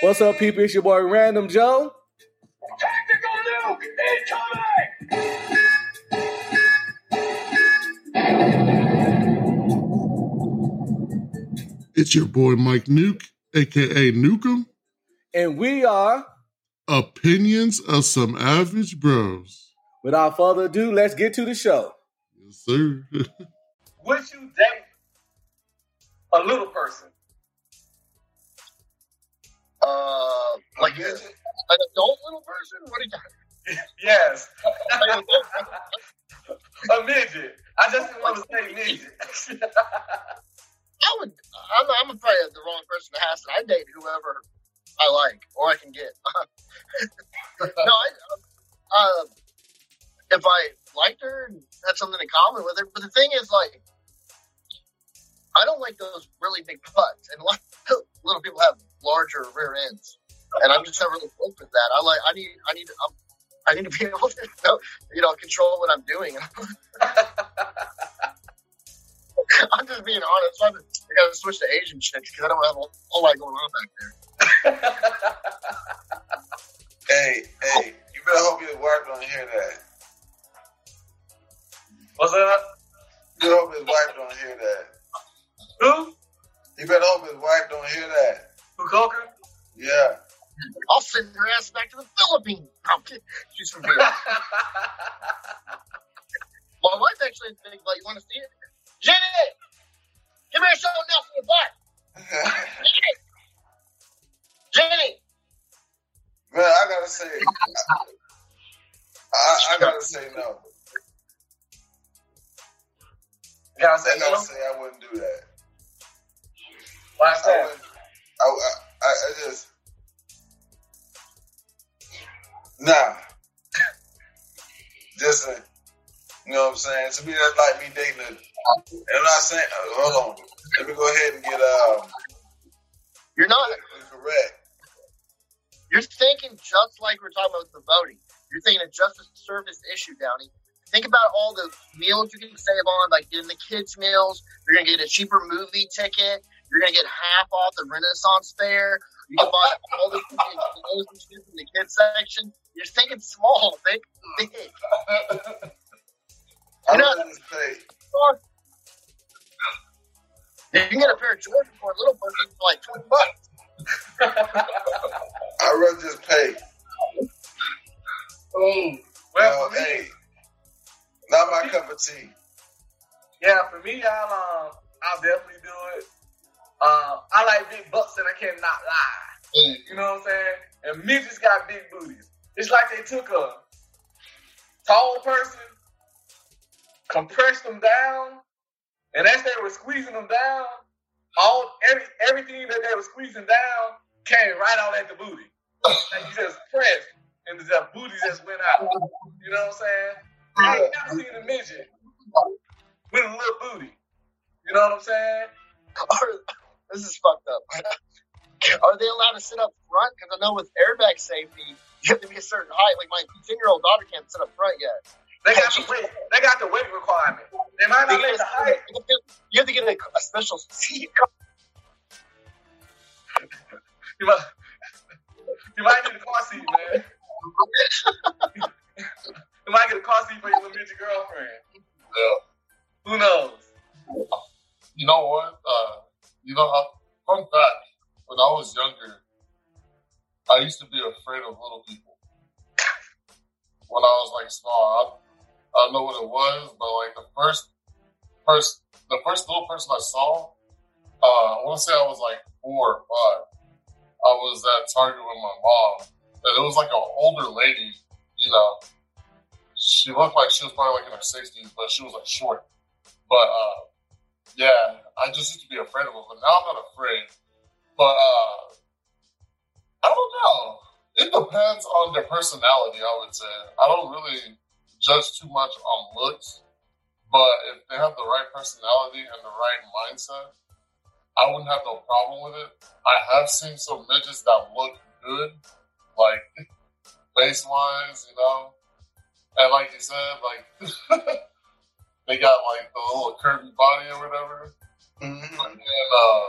What's up, people? It's your boy Random Joe. Tactical nuke incoming! It's your boy Mike Nuke, aka Nukem. And we are, Opinions of some average bros. without further ado, let's get to the show. Yes, sir. Would you date a little person? Uh, like an adult little person? What do you got? Yes. a midget. I just didn't want to say midget. I would. I'm, I'm afraid of the wrong person to ask. That. I date whoever I like or I can get. no, I. Uh, if I liked her and had something in common with her, but the thing is, like, I don't like those really big butts, and a lot of little people have larger rear ends, and I'm just not really close with that. I like. I need. I need. I'm, I need to be able to, you know, control what I'm doing. I'm just being honest. I'm, I gotta switch to Asian chicks because I don't have a whole lot going on back there. Hey, hey, you better hope your wife don't hear that. What's up? You better hope his wife don't hear that. Who? You better hope his wife don't hear that. Who Yeah. I'll send her ass back to the Philippines. I'm kidding. She's from here. My wife actually is big, but you want to see it? Jenny! Come here, show Nelson your butt. Jenny! Jenny! Man, I gotta say, I, I gotta say no. You gotta I say gotta no. say I wouldn't do that. Why is that? I, I, I just nah. Just, uh, you know what I'm saying? To me, that's like me dating a. I'm not saying. Uh, hold on. Let me go ahead and get um You're not. correct. You're thinking just like we're talking about the voting. You're thinking of just a service issue, Downey. Think about all the meals you can save on, like getting the kids' meals. You're gonna get a cheaper movie ticket. You're gonna get half off the Renaissance fair. You can buy all the clothes and shit in the kids section. You're thinking small, think big. I You know- would just pay. You can get a pair of Jordan for a little person for like twenty bucks. I'd rather just pay. Ooh. Well, for me, hey, not my cup of tea. yeah, for me, I'll um, I'll definitely do it. Um, I like big butts and I cannot lie. You know what I'm saying? And midgets got big booties. It's like they took a tall person, compressed them down, and as they were squeezing them down, all every everything that they were squeezing down came right out at the booty. And you just pressed, and the booty just went out. You know what I'm saying? I ain't never seen a midget with a little booty. You know what I'm saying? This is fucked up. Are they allowed to sit up front? Because I know with airbag safety, you have to be a certain height. Like my 10 year old daughter can't sit up front yet. They got the weight. They got the weight requirement. They might not make the height. You have to get a, a special seat. You might, you might need a car seat, man. you might get a car seat for your little midget girlfriend. Yeah. Who knows? You know what? You know, fun fact: when I was younger, I used to be afraid of little people. When I was like small, I, I don't know what it was, but like the first, first, the first little person I saw, uh, I want to say I was like four or five. I was at Target with my mom, and it was like an older lady. You know, she looked like she was probably like in her sixties, but she was like short. But uh, yeah, I just used to be afraid of them, but now I'm not afraid. But uh, I don't know. It depends on their personality. I would say I don't really judge too much on looks, but if they have the right personality and the right mindset, I wouldn't have no problem with it. I have seen some midgets that look good, like face wise, you know, and like you said, like they got like the little curvy body or whatever. Mm-hmm. And uh,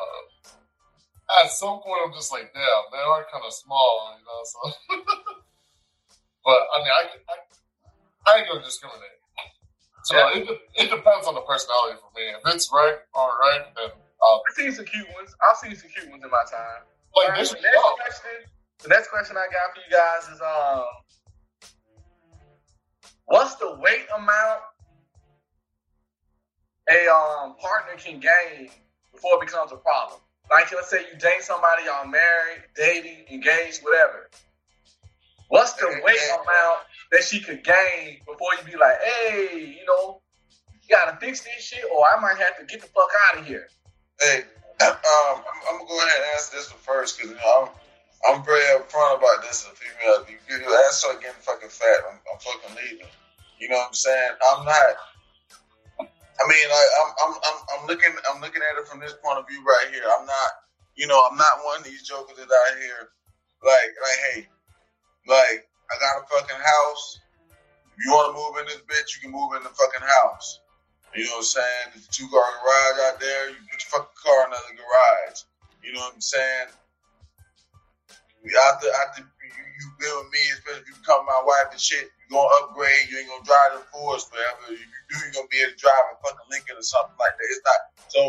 at some point, I'm just like, damn, they are kind of small, you know. So, but I mean, I, I, I ain't gonna discriminate. So yeah. it, it depends on the personality for me. If it's right, all right, then I'll. I've seen some cute ones. I've seen some cute ones in my time. Like right, this the, next question, the next question I got for you guys is um, what's the weight amount a um partner can gain before it becomes a problem? Like let's say you date somebody, y'all married, dating, engaged, whatever. What's the weight amount that she could gain before you be like, hey, you know, you gotta fix this shit, or I might have to get the fuck out of here. Hey, um, I'm, I'm, gonna go ahead and answer this one first because you know I'm I'm very upfront about this as a female. If you, your ass start getting fucking fat, I'm, I'm fucking leaving. You know what I'm saying? I'm not. I mean, like I'm, I'm, I'm, I'm looking, I'm looking at it from this point of view right here. I'm not, you know, I'm not one of these jokers that out here, like, like, hey, like, I got a fucking house. If you want to move in this bitch, you can move in the fucking house. You know what I'm saying? There's a two car garage out there. You put your fucking car in the garage. You know what I'm saying? After after you, you been with me, especially if you become my wife and shit, you gonna upgrade. You ain't gonna drive the Force forever. If you do, you're gonna be able to drive a fucking Lincoln or something like that. It's not. So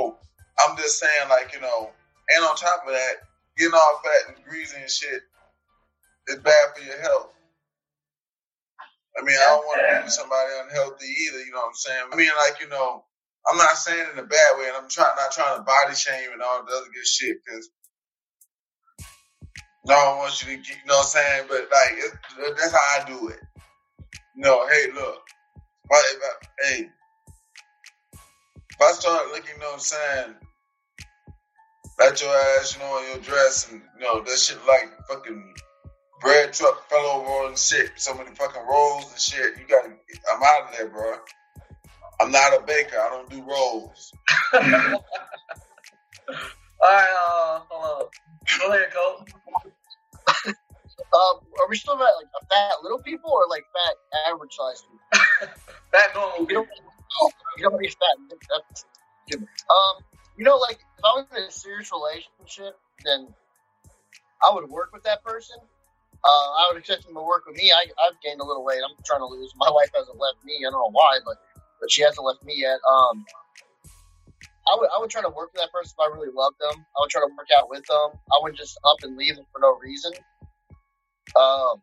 I'm just saying, like you know, and on top of that, getting all fat and greasy and shit is bad for your health. I mean, I don't want to be somebody unhealthy either. You know what I'm saying? I mean, like you know, I'm not saying in a bad way, and I'm trying not trying to body shame and all the other good shit because no one want you to, get. you know what I'm saying? But like, that's how I do it. Know, hey, look, if I, if I, hey, if I start looking, you know what I'm saying? At your ass, you know, on your dress, and you know that shit like fucking bread truck fell over and shit. So many fucking rolls and shit. You gotta. I'm out of there, bro. I'm not a baker. I don't do rolls. All right, uh, hold on. Go ahead, Cole. Um, are we still about like fat little people or like fat average sized people? fat normal people. You don't, you fat. That's. Um, you know, like if I was in a serious relationship, then I would work with that person uh, I would expect them to work with me. I, I've gained a little weight. I'm trying to lose. My wife hasn't left me. I don't know why, but but she hasn't left me yet. Um, I would I would try to work with that person if I really loved them. I would try to work out with them. I wouldn't just up and leave them for no reason. Um,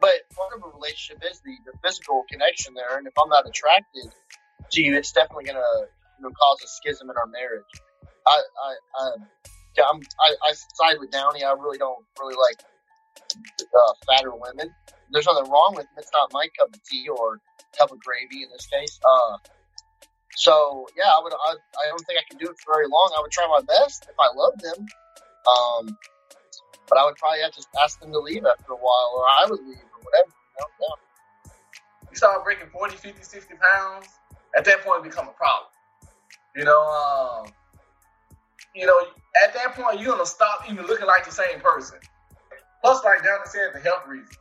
but part of a relationship is the, the physical connection there, and if I'm not attracted to you, it's definitely gonna you know, cause a schism in our marriage. I I I, I'm, I, I side with Downey. I really don't really like uh, fatter women. There's nothing wrong with them. It's not my cup of tea or cup of gravy in this case. Uh, so yeah, I would. I, I don't think I can do it for very long. I would try my best if I loved them. Um, but I would probably have to ask them to leave after a while, or I would leave, or whatever. You, know? you start breaking 40, 50, 60 pounds. At that point, it become a problem. You know, um, you know, at that point, you're gonna stop even looking like the same person. Plus, like Donna said, the health reason.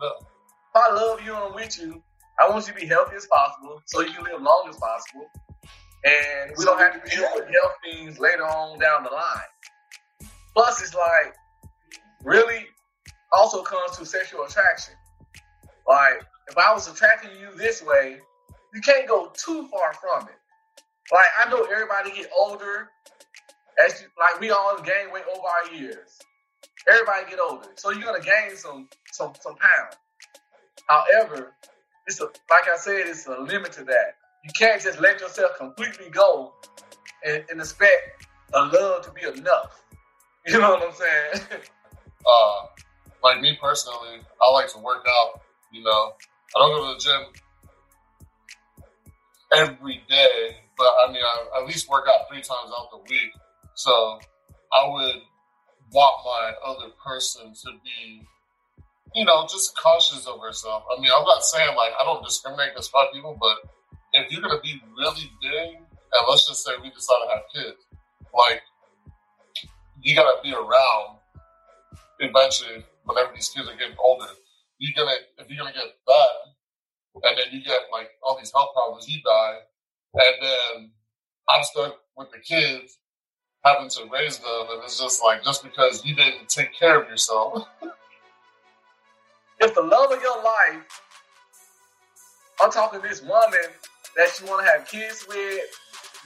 Look, if I love you and I'm with you, I want you to be healthy as possible so you can live long as possible. And we don't have to deal with health things later on down the line. Plus, it's like really also comes to sexual attraction. Like, if I was attracting you this way, you can't go too far from it. Like, I know everybody get older. As you, like, we all gain weight over our years. Everybody get older, so you're gonna gain some some some pounds. However, it's a, like I said, it's a limit to that. You can't just let yourself completely go and, and expect a love to be enough. You know what I'm saying? uh, like me personally, I like to work out. You know, I don't go to the gym every day, but I mean, I at least work out three times out the week. So I would want my other person to be, you know, just cautious of herself. I mean, I'm not saying like I don't discriminate against fat people, but if you're gonna be really big, and let's just say we decide to have kids, like you gotta be around eventually whenever these kids are getting older. You're gonna if you're gonna get fat, and then you get like all these health problems, you die, and then I'm stuck with the kids having to raise them, and it's just like just because you didn't take care of yourself. if the love of your life, I'm talking this woman that you want to have kids with,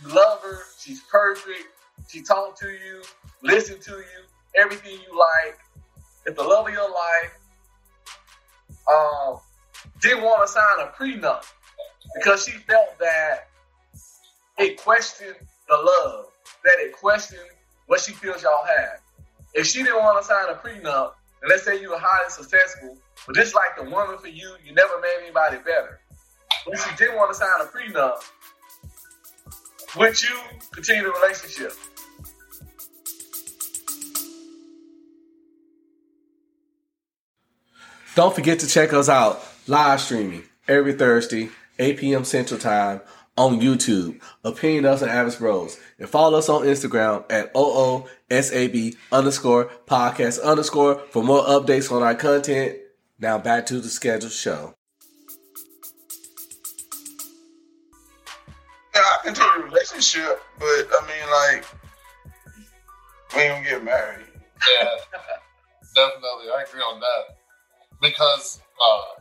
you love her, she's perfect, she talk to you, listen to you, everything you like. If the love of your life um, didn't want to sign a prenup because she felt that it questioned the love, that it questioned what she feels y'all have. If she didn't want to sign a prenup, and let's say you were highly successful, but just like the woman for you, you never made anybody better. But if she didn't want to sign a prenup, would you continue the relationship? Don't forget to check us out live streaming every Thursday, 8 p.m. Central Time on YouTube, Opinions of Some Average Bros. And follow us on Instagram at OOSAB underscore podcast underscore for more updates on our content. Now back to the scheduled show. Yeah, I continue the relationship, but I mean, like, we ain't gonna get married. Yeah, definitely, I agree on that because uh,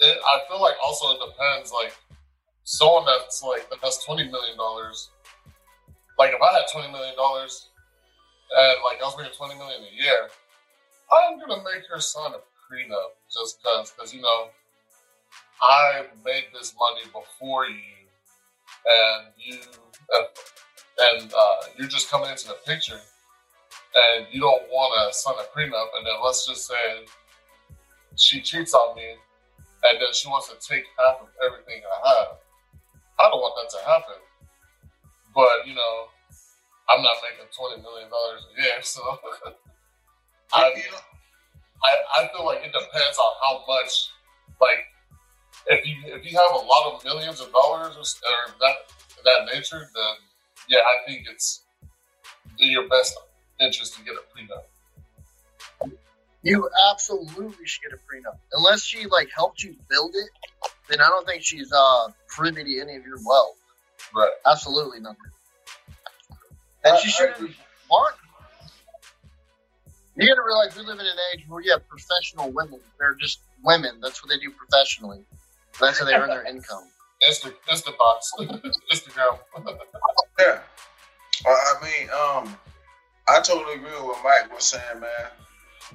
it, I feel like also it depends. Like someone that's like that has twenty million dollars. Like if I had twenty million dollars and like I was making twenty million a year, I'm gonna make her sign a prenup just because, because you know, I made this money before you, and you, and uh, you're just coming into the picture, and you don't want to sign a prenup, and then let's just say she cheats on me, and then she wants to take half of everything I have. I don't want that to happen. But you know, I'm not making twenty million dollars a year, so I, I I feel like it depends on how much, like, if you if you have a lot of millions of dollars or, or that that nature, then yeah, I think it's in your best interest to get a prenup. You absolutely should get a prenup. Unless she like helped you build it, then I don't think she's uh privy to any of your wealth. Right. Absolutely not. And she shouldn't want. You gotta realize we live in an age where you have professional women. They're just women. That's what they do professionally. That's how they earn their income. Insta, Instabox, Instagram. Yeah. Well, I mean, um, I totally agree with what Mike was saying, man.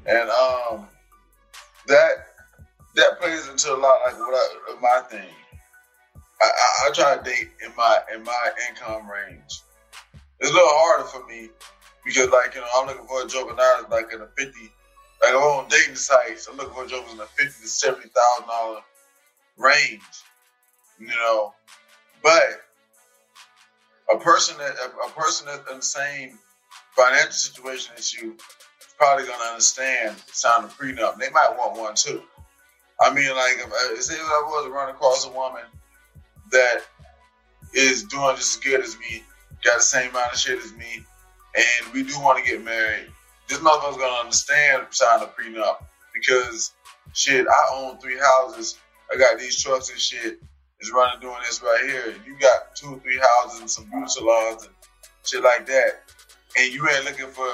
And um, that that plays into a lot like what I, my thing. I, I, I try to date in my in my income range. It's a little harder for me because like you know I'm looking for a job and now like in a fifty. Like I'm on dating sites, I'm looking for jobs in the fifty to seventy thousand dollar range. You know, but a person that a, a person that's in the same financial situation as you probably gonna understand sign a prenup. They might want one too. I mean, like if, uh, if I was to run across a woman that is doing just as good as me, got the same amount of shit as me, and we do want to get married, this motherfucker's gonna understand sign a prenup because shit, I own three houses, I got these trucks and shit. Is running doing this right here. You got two or three houses and some beauty salons and shit like that, and you ain't looking for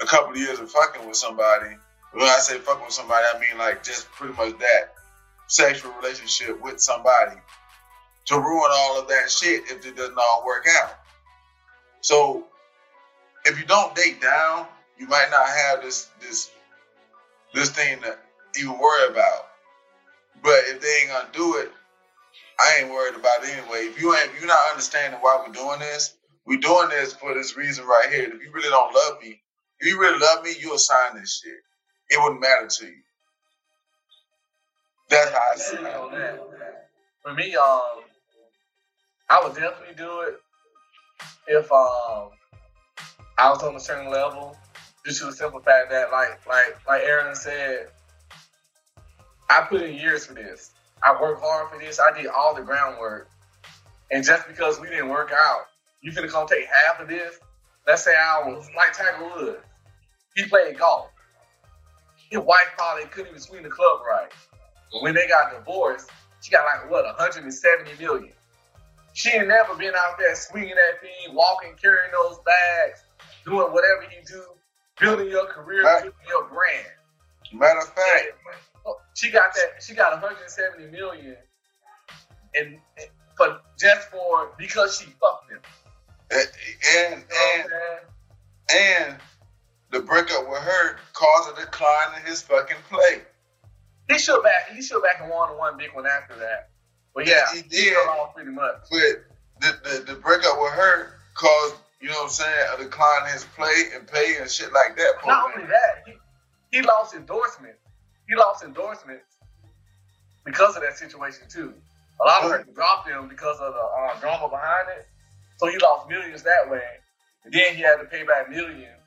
a couple of years of fucking with somebody. When I say fucking with somebody, I mean like just pretty much that sexual relationship with somebody to ruin all of that shit if it doesn't all work out. So if you don't date down, you might not have this this this thing to even worry about. But if they ain't gonna do it, I ain't worried about it anyway. If you ain't if you're not understanding why we're doing this, we're doing this for this reason right here. If you really don't love me, if you really love me, you'll sign this shit. It wouldn't matter to you. That's how I see it. For me, um, I would definitely do it if um I was on a certain level. Just to the simple fact that, like, like, like Aaron said, I put in years for this. I worked hard for this. I did all the groundwork, and just because we didn't work out, you finna come take half of this? Let's say I was like Tiger Woods. He played golf. His wife probably couldn't even swing the club right. But when they got divorced, she got like what 170 million. She ain't never been out there swinging that thing, walking, carrying those bags, doing whatever you do, building your career, building your brand. Matter of fact, oh, She got that. She got 170 million, and, and for just for because she fucked him. And and what I'm saying? and the breakup with her caused a decline in his fucking play. He should back. He should back and won one big one after that. But yeah, He he did. off pretty much. But the, the the breakup with her caused, you know what I'm saying, a decline in his play and pay and shit like that. Not only that, he, he lost endorsement. He lost endorsements because of that situation too. A lot of people dropped him because of the uh, drama behind it. So he lost millions that way, and then he had to pay back millions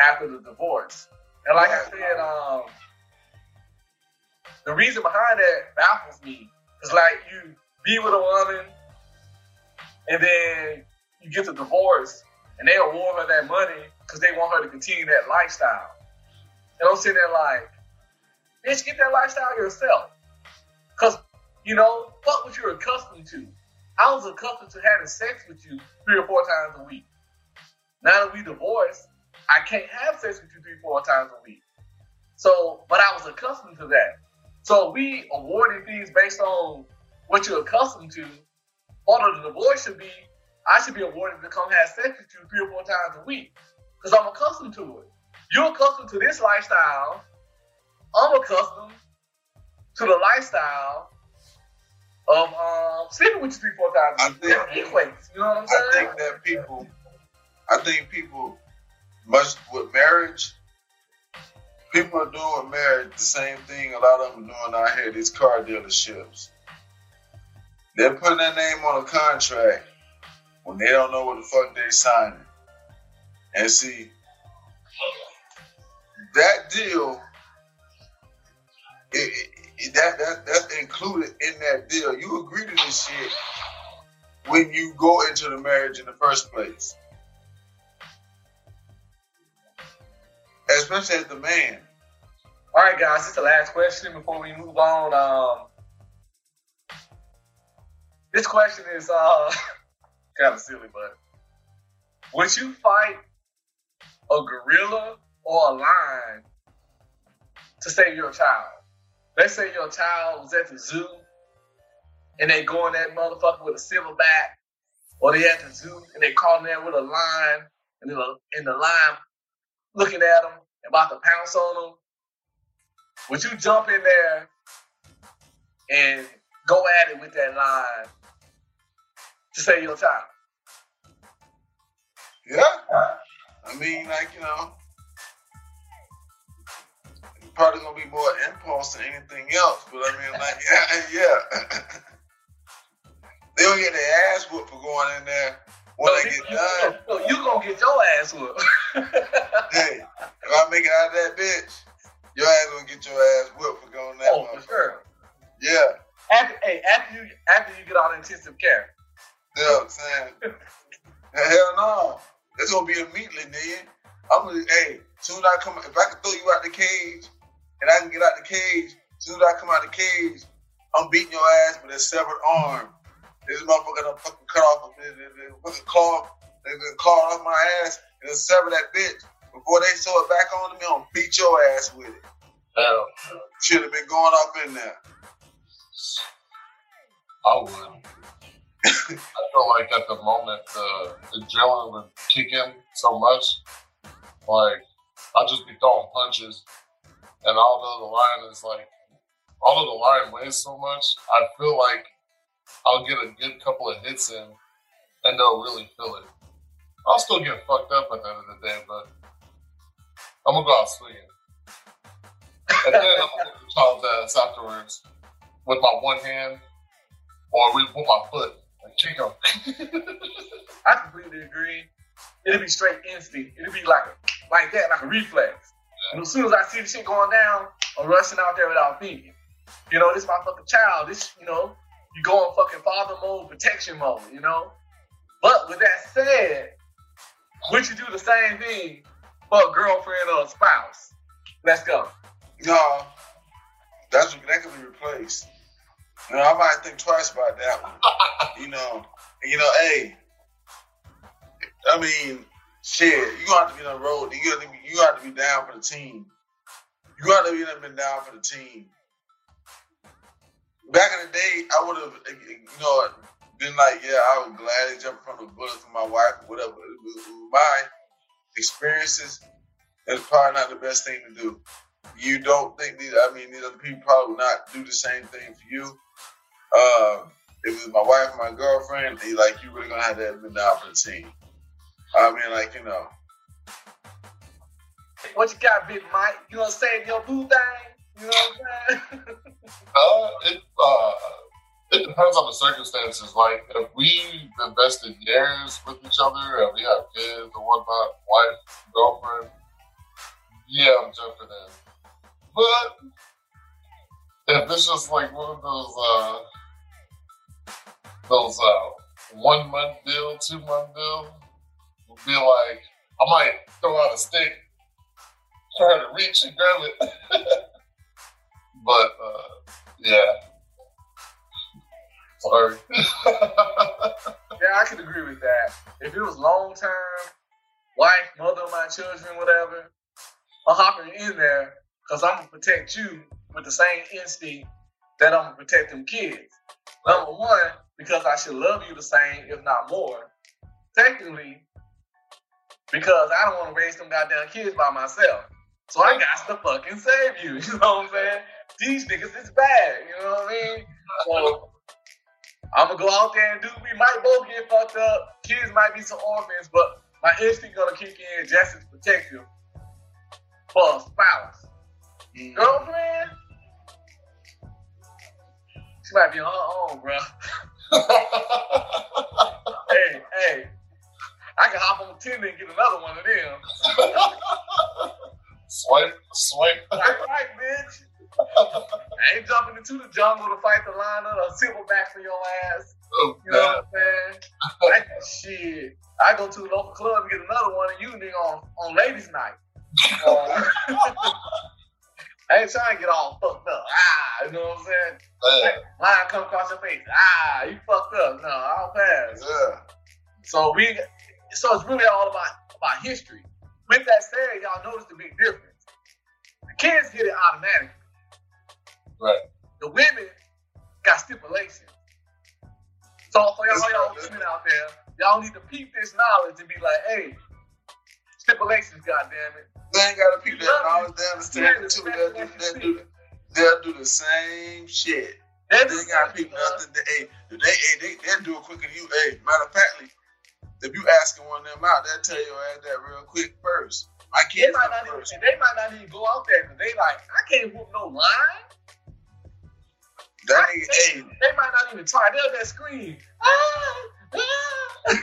after the divorce. And like I said, um, the reason behind that baffles me. It's like you be with a woman, and then you get the divorce, and they award her that money because they want her to continue that lifestyle. And I'm sitting there like, bitch, get that lifestyle yourself. Because, you know, what you're accustomed to. I was accustomed to having sex with you three or four times a week. Now that we divorced, I can't have sex with you three, or four times a week. So, but I was accustomed to that. So we awarding things based on what you're accustomed to. Part of the divorce should be I should be awarded to come have sex with you three or four times a week because I'm accustomed to it. You're accustomed to this lifestyle. I'm accustomed to the lifestyle of um, sleeping with you three, four times. I think- equates. You know what I'm saying? I think that people, I think people, much with marriage, people are doing with marriage the same thing a lot of them are doing out here. These car dealerships, they're putting their name on a contract when they don't know what the fuck they signing. And see, that deal, it- that, that that's included in that deal. You agree to this shit when you go into the marriage in the first place. Especially as the man. All right, guys, this is the last question before we move on. Um, this question is uh, kind of silly, but would you fight a gorilla or a lion to save your child? Let's say your child was at the zoo and they go in that motherfucker with a silverback, or they at the zoo and they caught in there with a lion, and the, the lion looking at them about to pounce on them. Would you jump in there and go at it with that line to save your child? Yeah. I mean, like, you know, probably gonna be more impulse than anything else, but I mean, like, yeah, yeah. they don't get their ass whooped for going in there when No, they get you, done. no, you gonna get your ass whooped. Hey, if I make it out of that bitch, your ass gonna get your ass whooped for going that oh, for sure. Yeah. After, hey, after you after you get on intensive care. You know what I'm saying? Hell no. It's gonna be immediately, nigga. I'm gonna hey, soon as I come if I can throw you out the cage and I can get out the cage, As soon as I come out the cage, I'm beating your ass with a severed arm. This motherfucker done fucking cut off a fucking claw, they been claw off my ass and then sever that bitch. Before they sew it back on me, I'm gonna beat your ass with it. Hell, Should have been going up in there. I would. I feel like at the moment uh, the adrenaline would kick in so much. Like I'll just be throwing punches, and although the lion is like, although the lion weighs so much, I feel like I'll get a good couple of hits in, and they'll really feel it. I'll still get fucked up at the end of the day, but I'm gonna go out swinging, and then I'm gonna whoop the child's ass afterwards with my one hand or with, my foot. Like, kick him. I completely agree. It'll be straight instinct. It'll be like like that, like a reflex. And as soon as I see the shit going down, I'm rushing out there without thinking. You know, this my fucking child. This, you know, you go in fucking father mode, protection mode, you know? But with that said, would you do the same thing for a girlfriend or a spouse? Let's go. No, that's that can be replaced. You know, I might think twice about that one. you know, you know, hey, I mean, shit, you gonna have to be on the road. You got to be, you got to be down for the team. You got to be been down for the team. Back in the day, I would have, you know, been like, yeah, I would gladly jump from the bullet for my wife or whatever. My experiences, that's probably not the best thing to do. You don't think these, I mean, these other people probably would not do the same thing for you. Uh, if it was my wife or my girlfriend, they like, you really gonna have to have been down for the team. I mean, like, you know. What you got, Big Mike? You gonna say your boo thing? You know what I'm saying? uh, it, uh, it depends on the circumstances. Like, if we've invested years with each other and we have kids or whatnot, wife, girlfriend, yeah, I'm jumping in. But if it's just like one of those, uh, those, uh, one month deal, two month deal, would be like, I might throw out a stick, try to reach and grab it. but, uh, yeah. Sorry. yeah, I could agree with that. If it was long term, wife, mother of my children, whatever, I'm hopping in there because I'm gonna protect you with the same instinct that I'm gonna protect them kids. Number one, because I should love you the same, if not more. Secondly, because I don't want to raise them goddamn kids by myself. So I got to fucking save you. You know what I'm saying? These niggas is bad. You know what I mean? So I'm gonna go out there and do. We might both get fucked up. Kids might be some orphans, but my instinct gonna kick in just to protect you for a spouse. Mm-hmm. Girlfriend, she might be on her own, bro. hey, hey, I can hop on Tinder and get another one of them. swipe, swipe. Right, right, bitch. I ain't jumping into the jungle to fight the lion or silverback for your ass. Oh, you know what I'm saying? I, shit. I go to the local club and get another one, and you nigga on, on ladies' night. Uh, I ain't trying to get all fucked up. Ah, you know what I'm saying? Like, line come across your face. Ah, you fucked up. No, I don't pass. Yeah. So we, so it's really all about about history. With that said, y'all notice the big difference. The kids get it automatically. Right. The women got stipulations. So for y'all, y'all women out there, y'all need to peep this knowledge and be like, hey, stipulations, goddamn it. They ain't gotta peep that knowledge. They understand it too. They'll do, they'll, do, they'll do the same shit. They ain't gotta peep nothing. They, hey, they, hey, they, they'll do it quicker than you. Hey, matter of factly, if you asking one of them out, they'll tell you ass that real quick first. My kids they might not first. even they might not even go out there because they like I can't whoop no line. That nigga, hey. They might not even try. They'll just scream. Ah, ah.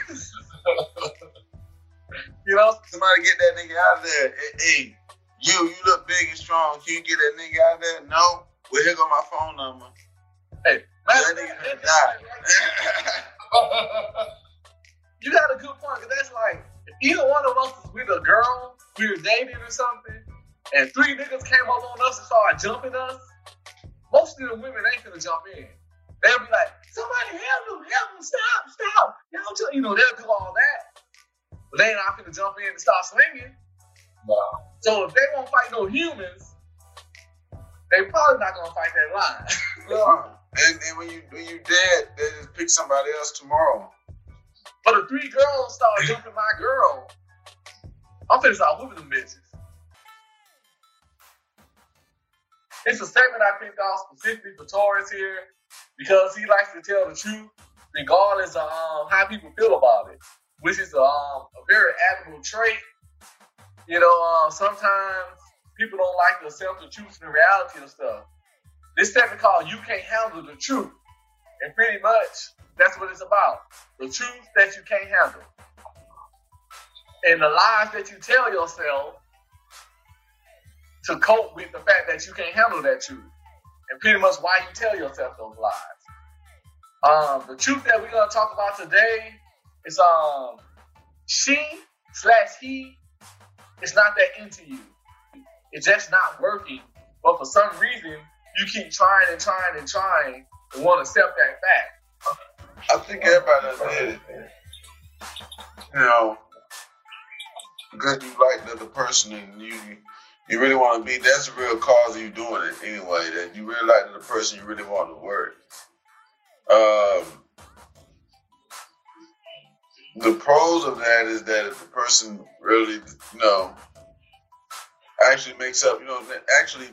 you know, somebody get that nigga out of there. Hey, you, you look big and strong. Can you get that nigga out of there? No. Well, here go my phone number. Hey, that nigga gonna die. you got a good point, cause that's like if either one of us is with a girl, we were dating or something, and three niggas came up on us and started jumping us. Most of the women ain't gonna jump in. They'll be like, somebody help them, help them, stop, stop. Y'all, you know, they'll do all that. But they ain't not gonna jump in and start swinging. No. So if they won't fight no humans, they probably not gonna fight that line. no. And, and when you when you dead, they just pick somebody else tomorrow. If three girls start jumping my girl, I'm finna start whooping them bitches. It's a segment I picked off specifically for Taurus here because he likes to tell the truth regardless of um, how people feel about it, which is um, a very admirable trait. You know, uh, sometimes people don't like to accept the truth and the reality of stuff. This segment called You Can't Handle the Truth. And pretty much that's what it's about. The truth that you can't handle. And the lies that you tell yourself to cope with the fact that you can't handle that truth. And pretty much why you tell yourself those lies. Um, the truth that we're gonna talk about today is um she slash he is not that into you. It's just not working. But for some reason, you keep trying and trying and trying want to accept that fact. I think everybody did it. You know, because you like the other person and you you really want to be. That's the real cause of you doing it anyway. That you really like the person you really want to work. Um, the pros of that is that if the person really, you know, actually makes up, you know, actually,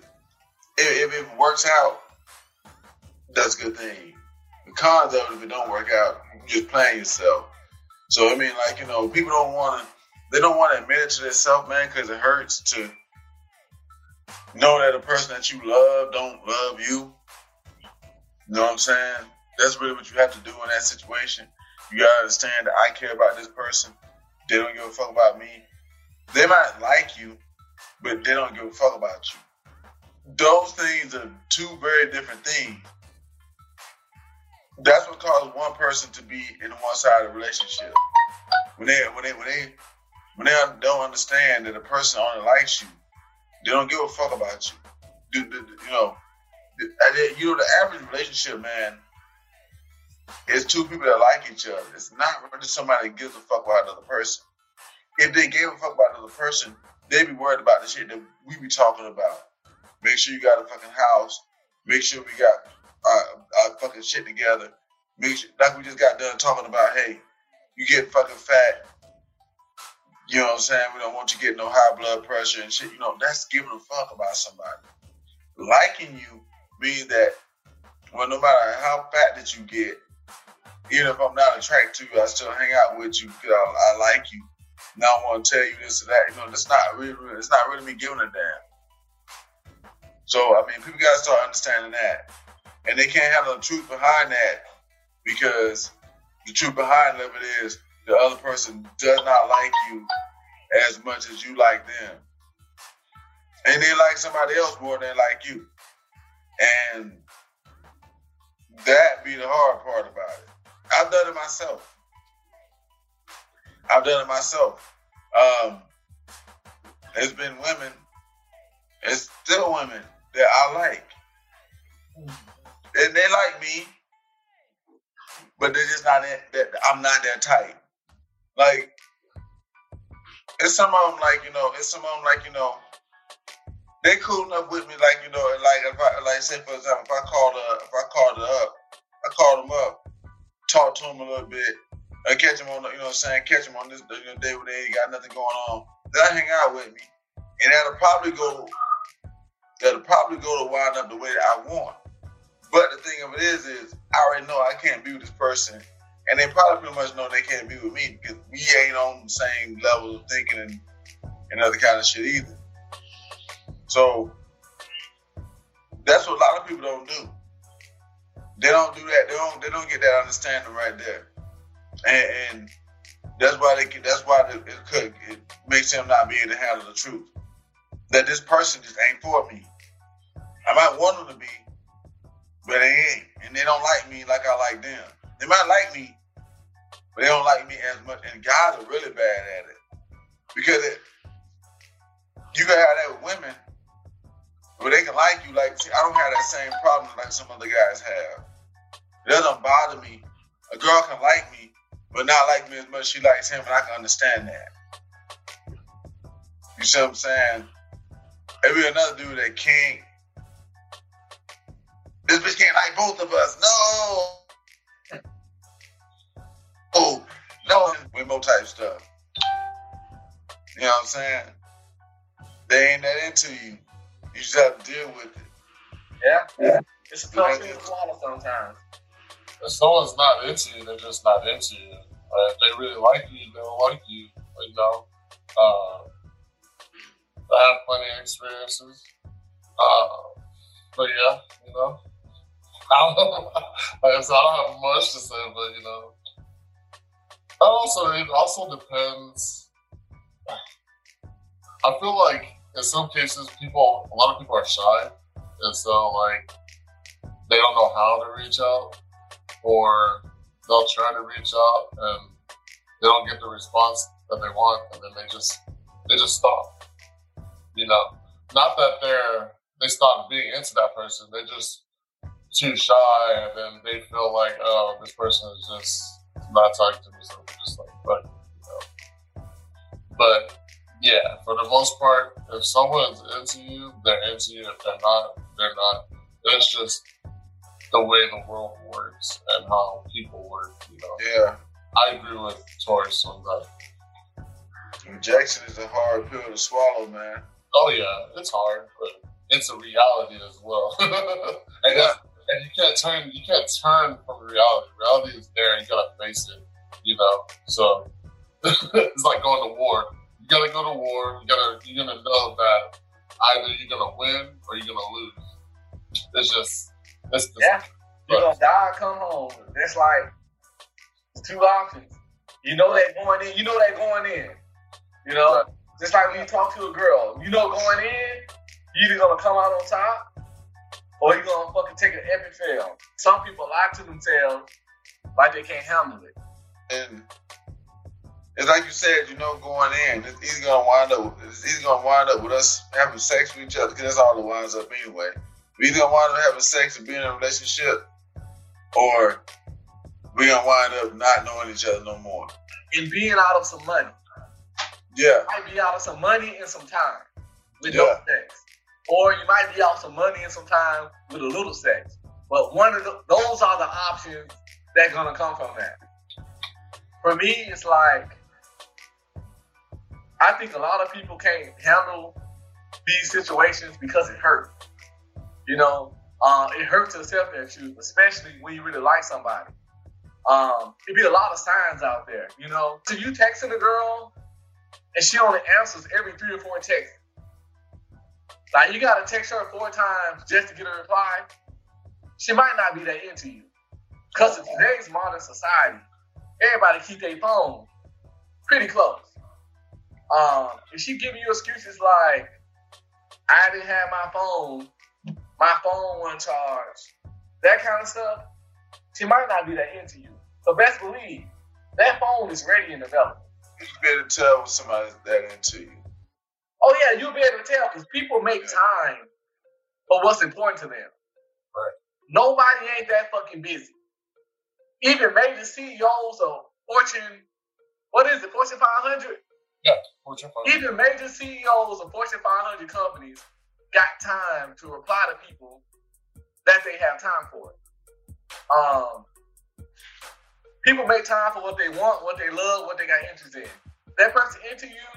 if, if it works out, that's a good thing. The cons of it, if it don't work out, you're just playing yourself. So I mean, like you know, people don't want to, they don't want to admit it to themselves, man, because it hurts to know that a person that you love don't love you. You know what I'm saying? That's really what you have to do in that situation. You gotta understand that I care about this person. They don't give a fuck about me. They might like you, but they don't give a fuck about you. Those things are two very different things. That's what causes one person to be in one side of relationship. When they when they when they when they don't understand that a person only likes you, they don't give a fuck about you. You know, you know the average relationship, man, is two people that like each other. It's not really somebody that gives a fuck about another person. If they gave a fuck about another person, they'd be worried about the shit that we be talking about. Make sure you got a fucking house. Make sure we got our, our fucking shit together. Like we just got done talking about, hey, you get fucking fat. You know what I'm saying? We don't want you getting no high blood pressure and shit. You know, that's giving a fuck about somebody. Liking you means that, well, no matter how fat that you get, even if I'm not attracted to you, I still hang out with you because I, I like you. Now I want to tell you this or that. You know, that's not really, it's not really me giving a damn. So I mean, people gotta start understanding that, and they can't have the truth behind that because the truth behind it is the other person does not like you as much as you like them, and they like somebody else more than like you, and that be the hard part about it. I've done it myself. I've done it myself. Um, there's been women, it's still women that I like. And they like me, but they're just not that, I'm not that type. Like, it's some of them like, you know, it's some of them like, you know, they cool enough with me, like, you know, like if I like say for example, if I called her if I called her up, I called them up talk to them a little bit. I catch them on, the, you know what I'm saying? Catch them on this you know, day when they ain't got nothing going on. They'll hang out with me. And that'll probably go, that'll probably go to wind up the way that I want. But the thing of it is, is I already know I can't be with this person. And they probably pretty much know they can't be with me because we ain't on the same level of thinking and, and other kind of shit either. So that's what a lot of people don't do. They don't do that. They don't. They don't get that understanding right there, and, and that's why they. That's why it, could. It makes them not be able to handle the truth. That this person just ain't for me. I might want them to be, but they ain't, and they don't like me like I like them. They might like me, but they don't like me as much. And guys are really bad at it because it, you can have that with women, but they can like you. Like see, I don't have that same problem like some other guys have. It doesn't bother me. A girl can like me, but not like me as much as she likes him, and I can understand that. You see what I'm saying? Maybe another dude that can't. This bitch can't like both of us. No. Oh, no. We Wimo type stuff. You know what I'm saying? They ain't that into you. You just have to deal with it. Yeah. yeah. It's a tough thing to swallow sometimes if someone's not into you, they're just not into you. Uh, if they really like you, they'll like you. You know, uh, I have plenty of experiences. Uh, but yeah, you know, I don't. I don't have much to say, but you know, also it also depends. I feel like in some cases, people, a lot of people are shy, and so like they don't know how to reach out or they'll try to reach out and they don't get the response that they want, and then they just they just stop. You know, not that they're they stop being into that person. They just too shy, and then they feel like, oh, this person is just not talking to me, so I'm just like, but you know. But yeah, for the most part, if someone's into you, they're into you. If they're not, they're not. It's just the way the world works and how people work. You know. Yeah. I agree with Taurus on that. Rejection is a hard pill to swallow, man. Oh yeah, it's hard, but it's a reality as well. and, yeah. And you can't turn you can't turn from reality. Reality is there, and you gotta face it. You know, so it's like going to war. You gotta go to war. You gotta you're gonna know that either you're gonna win or you're gonna lose. It's just it's just, yeah. You're gonna die, come home. It's like it's two options. You know they're going in. You know they're going in. You know, just like when you talk to a girl, you know going in, you either gonna come out on top or you gonna fucking take an epic fail. Some people lie to themselves like they can't handle it. And it's like you said, you know, going in, it's either gonna wind up, it's either gonna wind up with us having sex with each other, because that's all it winds up anyway. We either gonna wind up having sex and being in a relationship, or we gonna wind up not knowing each other no more. And being out of some money. Yeah. You might be out of some money and some time with yeah. no sex. Or you might be out some money and some time with a little sex. But one of the, those are the options that gonna come from that. For me, it's like I think a lot of people can't handle these situations because it hurts. You know, uh, it hurts to accept that truth, especially when you really like somebody. Um, it'd be a lot of signs out there, you know. So you texting a girl and she only answers every three or four texts. Like you gotta text her four times just to get a reply. She might not be that into you. Because in today's modern society, everybody keep their phone pretty close. Um, if she giving you excuses like, I didn't have my phone, my phone wasn't charged, that kind of stuff, she might not be that into you. So best believe that phone is ready and available. You better tell somebody that into you. Oh yeah, you'll be able to tell because people make time for what's important to them. Right. Nobody ain't that fucking busy. Even major CEOs of Fortune, what is it, Fortune 500? Yeah, Fortune 500. Even major CEOs of Fortune 500 companies got time to reply to people that they have time for. Um, people make time for what they want, what they love, what they got interest in. That person into you,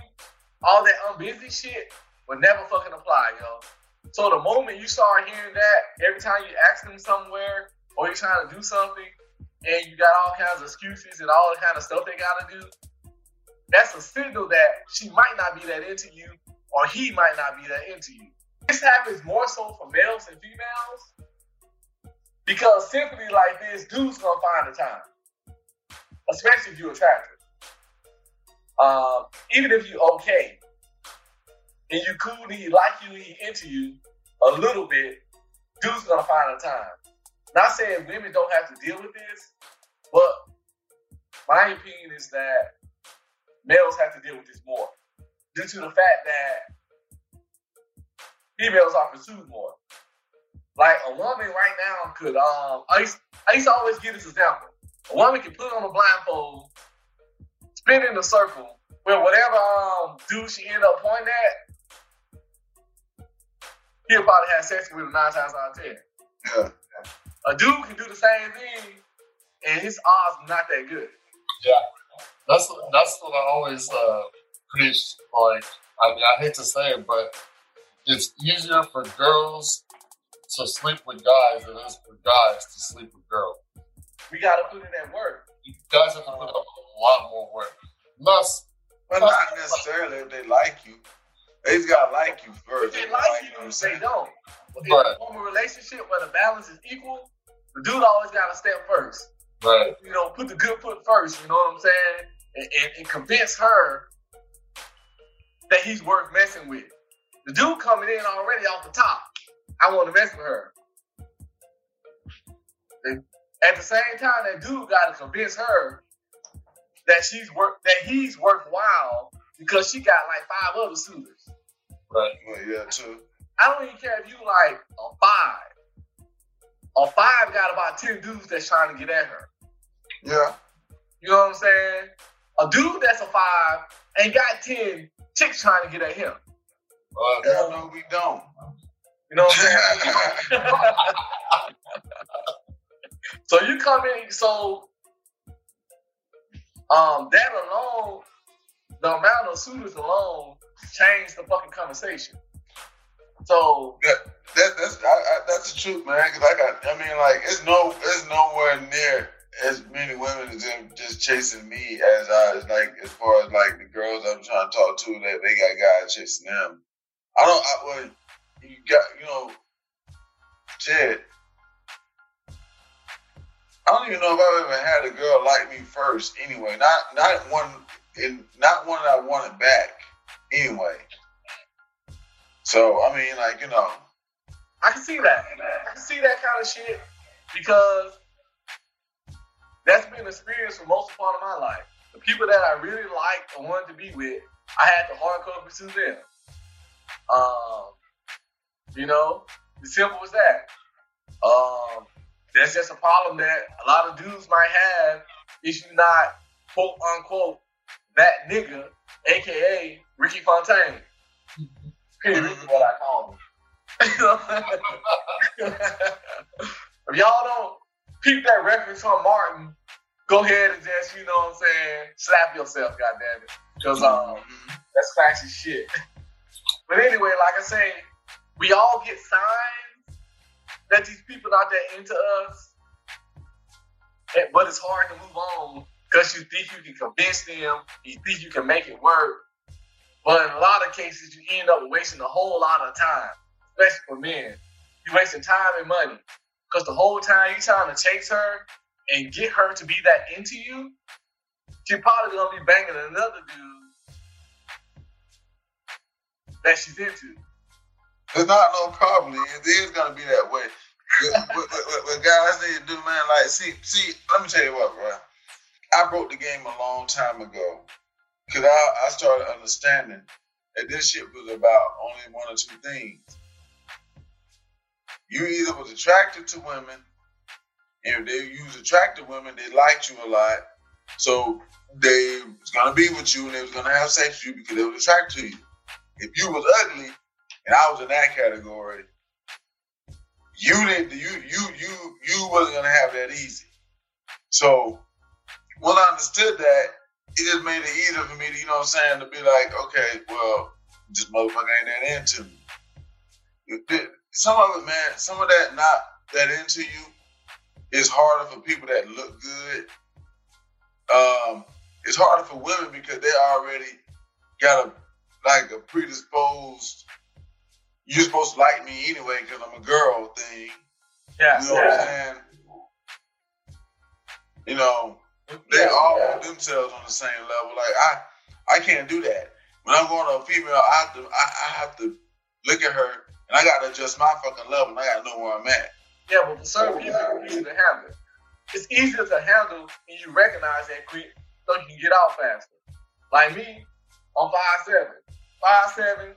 all that unbusy shit would never fucking apply, yo. So the moment you start hearing that, every time you ask them somewhere or you're trying to do something and you got all kinds of excuses and all the kind of stuff they gotta do, that's a signal that she might not be that into you or he might not be that into you. This happens more so for males and females because simply like this, dude's gonna find the time especially if you're attractive. Um, even if you're okay and you cool and he like you he into you a little bit, dude's gonna find a time. Not saying women don't have to deal with this, but my opinion is that males have to deal with this more due to the fact that females are pursued more. Like a woman right now could um I used, I used to always give this example. A woman can put on a blindfold, spin in a circle, where whatever um dude she end up pointing at, he'll probably have sex with her nine times out of ten. Yeah. A dude can do the same thing, and his odds not that good. Yeah, that's that's what I always uh, preach. Like, I mean, I hate to say it, but it's easier for girls to sleep with guys than it is for guys to sleep with girls we got to put in that work. You guys have to put up a lot more work. Must, but not necessarily if they like you. They just gotta like you first. If they like, like you, they don't. But right. in a relationship where the balance is equal, the dude always got to step first. Right. You know, put the good foot first. You know what I'm saying? And, and, and convince her that he's worth messing with. The dude coming in already off the top. I want to mess with her. At the same time, that dude got to convince her that she's worth that he's worthwhile because she got like five other suitors. Right. Well, yeah, too. I don't even care if you like a five. a five got about ten dudes that's trying to get at her. Yeah. You know what I'm saying? A dude that's a five ain't got ten chicks trying to get at him. Uh, Hell no, we don't. You know what I'm saying? so you come in, so um, that alone, the amount of suitors alone changed the fucking conversation. So That, that's I, I, that's the truth, man. Cause I got, I mean, like, it's no, it's nowhere near as many women as them just chasing me as I as like as far as like the girls I'm trying to talk to that they got guys chasing them. I don't. I, well, you got you know, shit. Don't even know if I've ever had a girl like me first. Anyway, not not one, and not one that I wanted back. Anyway. So I mean, like you know, I can see that. I can see that kind of shit because that's been an experience for most part of my life. The people that I really liked and wanted to be with, I had to hardcore pursue them. Um, you know, as simple as that. Um, that's just a problem that a lot of dudes might have if you're not quote unquote that nigga, aka Ricky Fontaine. Period is what I call him. if y'all don't peep that reference from Martin, go ahead and just, you know what I'm saying, slap yourself, goddamn it. Because um, that's classy shit. But anyway, like I say, we all get signs that these people out there into us, but it's hard to move on because you think you can convince them, you think you can make it work. But in a lot of cases, you end up wasting a whole lot of time, especially for men. You're wasting time and money because the whole time you're trying to chase her and get her to be that into you, she's probably gonna be banging another dude that she's into. It's not no problem. It is gonna be that way. But, guys need to do, man. Like, see, see. Let me tell you what, bro. I broke the game a long time ago because I, I started understanding that this shit was about only one or two things. You either was attracted to women, and if they attracted to women, they liked you a lot, so they was gonna be with you and they was gonna have sex with you because they was attracted to you. If you was ugly, and I was in that category, you didn't you you you you wasn't gonna have that easy. So when I understood that, it just made it easier for me to, you know what I'm saying, to be like, okay, well, this motherfucker ain't that into me. Some of it, man, some of that not that into you is harder for people that look good. Um, it's harder for women because they already got a like a predisposed you're supposed to like me anyway because I'm a girl thing. Yeah, You know what I'm saying? You know, they all put themselves on the same level. Like I, I can't do that. When I'm going to a female, I have to, I, I have to look at her and I got to adjust my fucking level. and I got to know where I'm at. Yeah, but for certain people, it's easy to handle. It's easier to handle when you recognize that quick so you can get out faster. Like me, I'm 5'7". 5'7",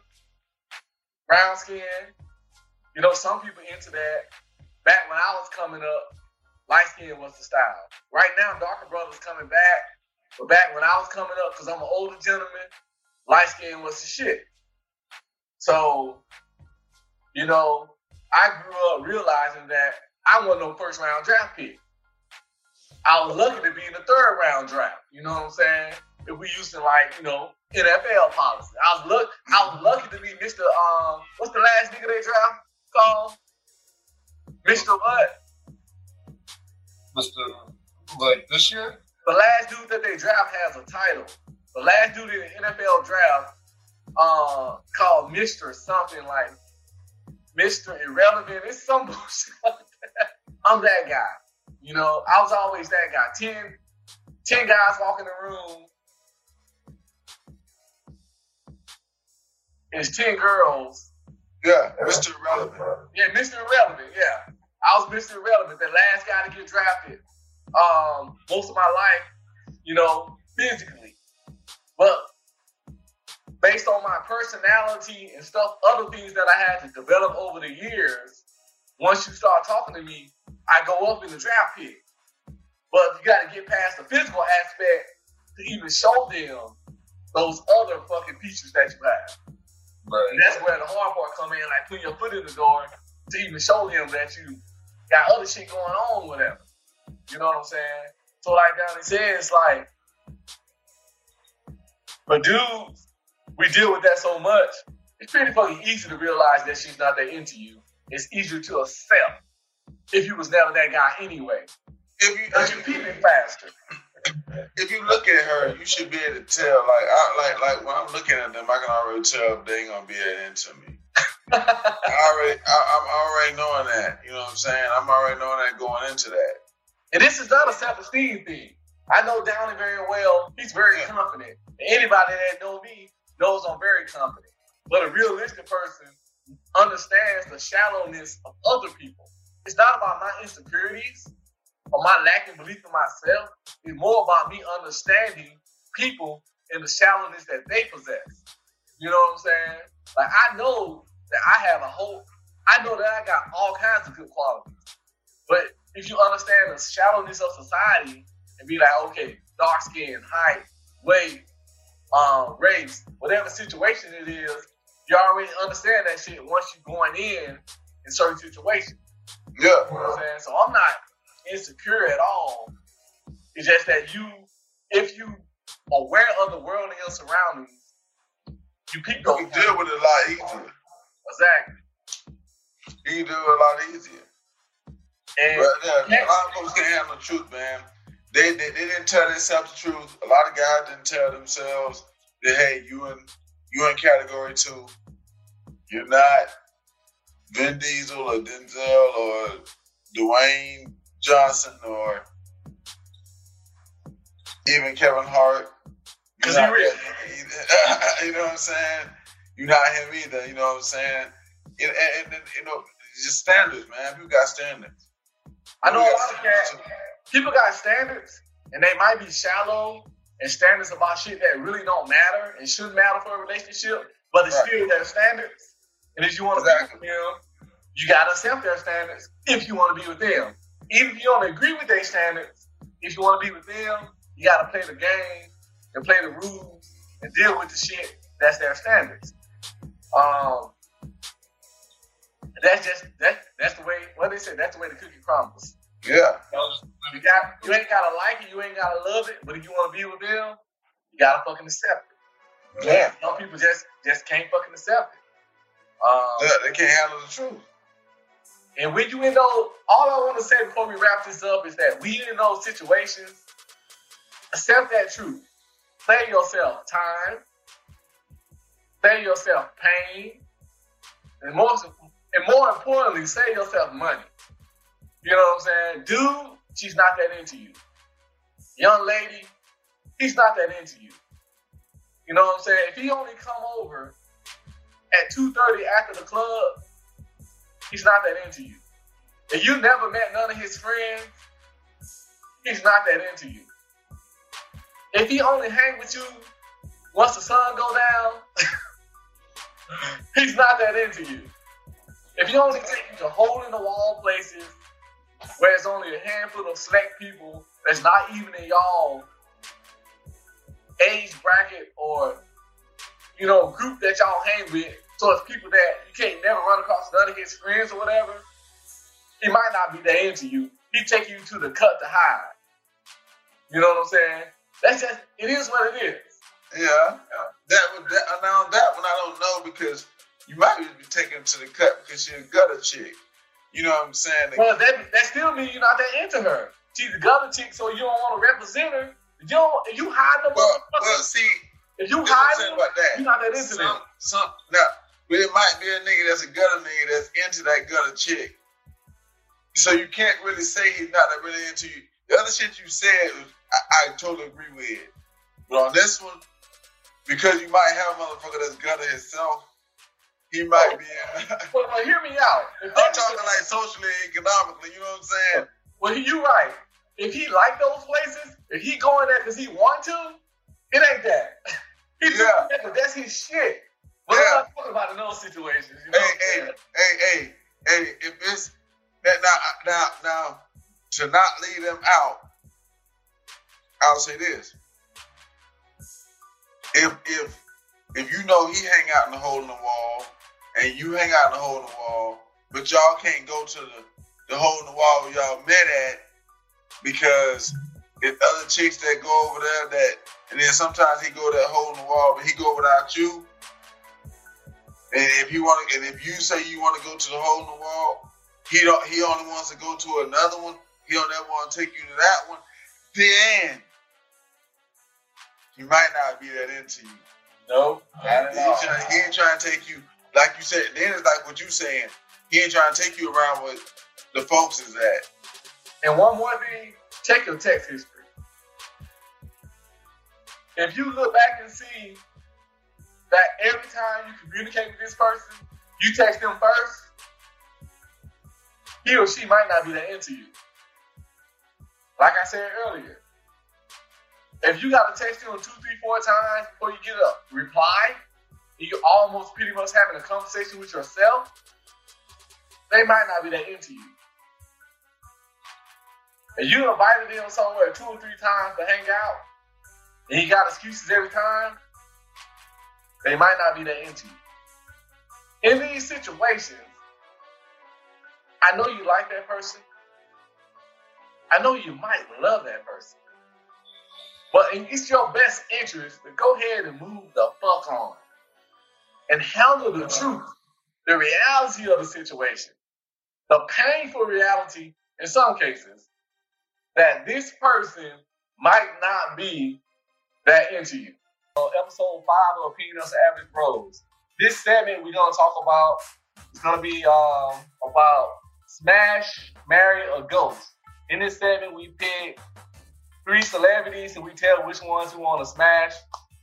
brown skin. You know, some people into that. Back when I was coming up, light skin was the style. Right now, darker brothers coming back. But back when I was coming up, because I'm an older gentleman, light skin was the shit. So, you know, I grew up realizing that I wasn't no first round draft pick. I was lucky to be in the third round draft. You know what I'm saying? If we used to like, you know, NFL policy. I was luck I was lucky to be Mr. Um what's the last nigga they draft called? Mr. What? Mr. Like this year? The last dude that they draft has a title. The last dude in the NFL draft uh called Mr. something like Mr. Irrelevant. It's some bullshit like that. I'm that guy. You know, I was always that guy. 10, 10 guys walk in the room. It's 10 girls. Yeah, Mr. Relevant. Yeah, Mr. Irrelevant. Yeah. I was Mr. Irrelevant, the last guy to get drafted. Um, most of my life, you know, physically. But based on my personality and stuff, other things that I had to develop over the years, once you start talking to me, I go up in the draft pick. But you got to get past the physical aspect to even show them those other fucking features that you have. Right. That's where the hard part come in, like putting your foot in the door to even show them that you got other shit going on, whatever. You know what I'm saying? So like down it says, like, but dudes, we deal with that so much. It's pretty fucking easy to realize that she's not that into you. It's easier to accept if you was never that guy anyway. If you, Because you if you, peeping faster. If you look at her, you should be able to tell. Like, I, like, like when I'm looking at them, I can already tell if they ain't gonna be that into me. I already, I, I'm already knowing that. You know what I'm saying? I'm already knowing that going into that. And this is not a self-esteem thing. I know Downey very well. He's very confident. And anybody that know me knows I'm very confident. But a realistic person understands the shallowness of other people. It's not about my insecurities or my lacking belief in myself. is more about me understanding people and the shallowness that they possess. You know what I'm saying? Like I know that I have a whole I know that I got all kinds of good qualities. But if you understand the shallowness of society and be like, okay, dark skin, height, weight, um, race, whatever situation it is, you already understand that shit once you're going in in certain situations. Yeah. You know what I'm saying? So I'm not insecure at all. It's just that you, if you aware of the world and your surroundings, you pick You can deal with it a lot easier. Exactly. You can do it a lot easier. And But yeah, a lot of folks can't handle the truth, man. They, they they didn't tell themselves the truth. A lot of guys didn't tell themselves that hey, you in you in category two. You're not Vin Diesel or Denzel or Dwayne Johnson or even Kevin Hart. You're 'Cause he real. you know what I'm saying? You're not him either. You know what I'm saying? And, and, and you know, just standards, man. People got standards. I know a lot of cats, people got standards, and they might be shallow and standards about shit that really don't matter and shouldn't matter for a relationship, but it's Right. still their standards. And if you want to Exactly. be with them, you gotta accept their standards if you want to be with them. Even if you don't agree with their standards, if you want to be with them, you gotta play the game and play the rules and deal with the shit that's their standards. Um, that's just that that's the way. What they say, that's the way the cookie crumbles. Yeah. You got you ain't gotta like it, you ain't gotta love it, but if you want to be with them, you gotta fucking accept it. Yeah. Some people just just can't fucking accept it. Um, Yeah, they can't handle the truth. And when you in those, all I want to say before we wrap this up is that we in those situations, accept that truth. Save yourself time. Save yourself pain. And more, and more importantly, save yourself money. You know what I'm saying? Dude, she's not that into you. Young lady, he's not that into you. You know what I'm saying? If he only come over at 2.30 after the club, he's not that into you. If you never met none of his friends, he's not that into you. If he only hang with you once the sun go down, he's not that into you. If he only take you to hole in the wall places where it's only a handful of select people that's not even in y'all age bracket or you know group that y'all hang with, so it's people that you can't never run across none of his friends or whatever. He might not be that into you. He take you to the cut to hide. You know what I'm saying? That's just it is what it is. Yeah. That would that now that one I don't know because you might be taken to the cut because she's a gutter chick. You know what I'm saying? Well, that that still means you're not that into her. She's a gutter chick, so you don't want to represent her. You don't, if you hide the well, motherfucker, well, see, if you this what I'm hide them, about that. you're not that into some, them. some now, but it might be a nigga that's a gutter nigga that's into that gutter chick. So you can't really say he's not that really into you. The other shit you said, I, I totally agree with. But on this one, because you might have a motherfucker that's gutter himself, he might be. Well, well, hear me out. I'm talking like socially, economically. You know what I'm saying? Well, you right. If he like those places, if he going there because he want to, it ain't that. He Yeah. that that's his shit. But Yeah. I'm not talking about in those situations. You know Hey, hey, hey, hey, hey, if it's that now, now, now, to not leave them out, I'll say this: if if if you know he hang out in the hole in the wall, and you hang out in the hole in the wall, but y'all can't go to the the hole in the wall where y'all met at because if other chicks that go over there that and then sometimes he go that hole in the wall, but he go without you. And if you want and if you say you want to go to the hole in the wall, he don't. He only wants to go to another one. He don't ever want to take you to that one. Then he might not be that into you. No, not at He all. trying, he ain't trying to take you like you said. Then it's like what you saying. He ain't trying to take you around where the folks is at. And one more thing, check your text history. If you look back and see that every time you communicate with this person, you text them first, he or she might not be that into you. Like I said earlier, if you got to text them two, three, four times before you get a reply, you're almost pretty much having a conversation with yourself, they might not be that into you. And you invited them somewhere two or three times to hang out, and you got excuses every time, they might not be that into you. In these situations, I know you like that person. I know you might love that person. But it's your best interest to go ahead and move the fuck on and handle the truth, the reality of the situation, the painful reality in some cases that this person might not be that into you. Episode five of of Average Bros. This segment we're gonna talk about is gonna be um, about smash, marry, or ghost. In this segment, we pick three celebrities and we tell which ones we want to smash,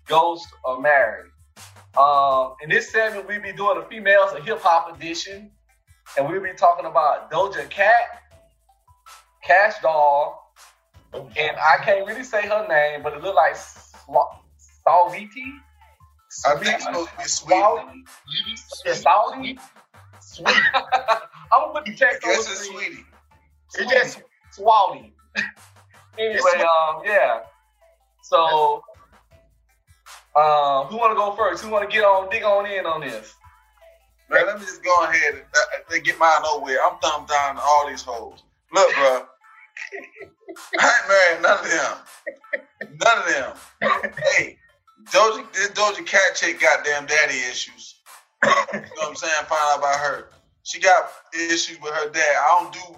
ghost, or marry. Um, in this segment, we be doing the females a hip hop edition, and we'll be talking about Doja Cat, Kash Doll, and I can't really say her name, but it look like Salviti. I think it's supposed to be sweet. Swality? Salty? Sweet. I'm gonna put the text on Guess the it's sweetie. It's just Swalty. anyway, um, yeah. So, uh, who want to go first? Who want to get on, dig on in on this? Man, let me just go ahead and uh, uh, get mine over with. I'm thumb down to all these hoes. Look, bro. I ain't married none of them. None of them. Hey, Doja, this Doja Cat chick got damn daddy issues. You know what I'm saying? Find out about her. She got issues with her dad. I don't do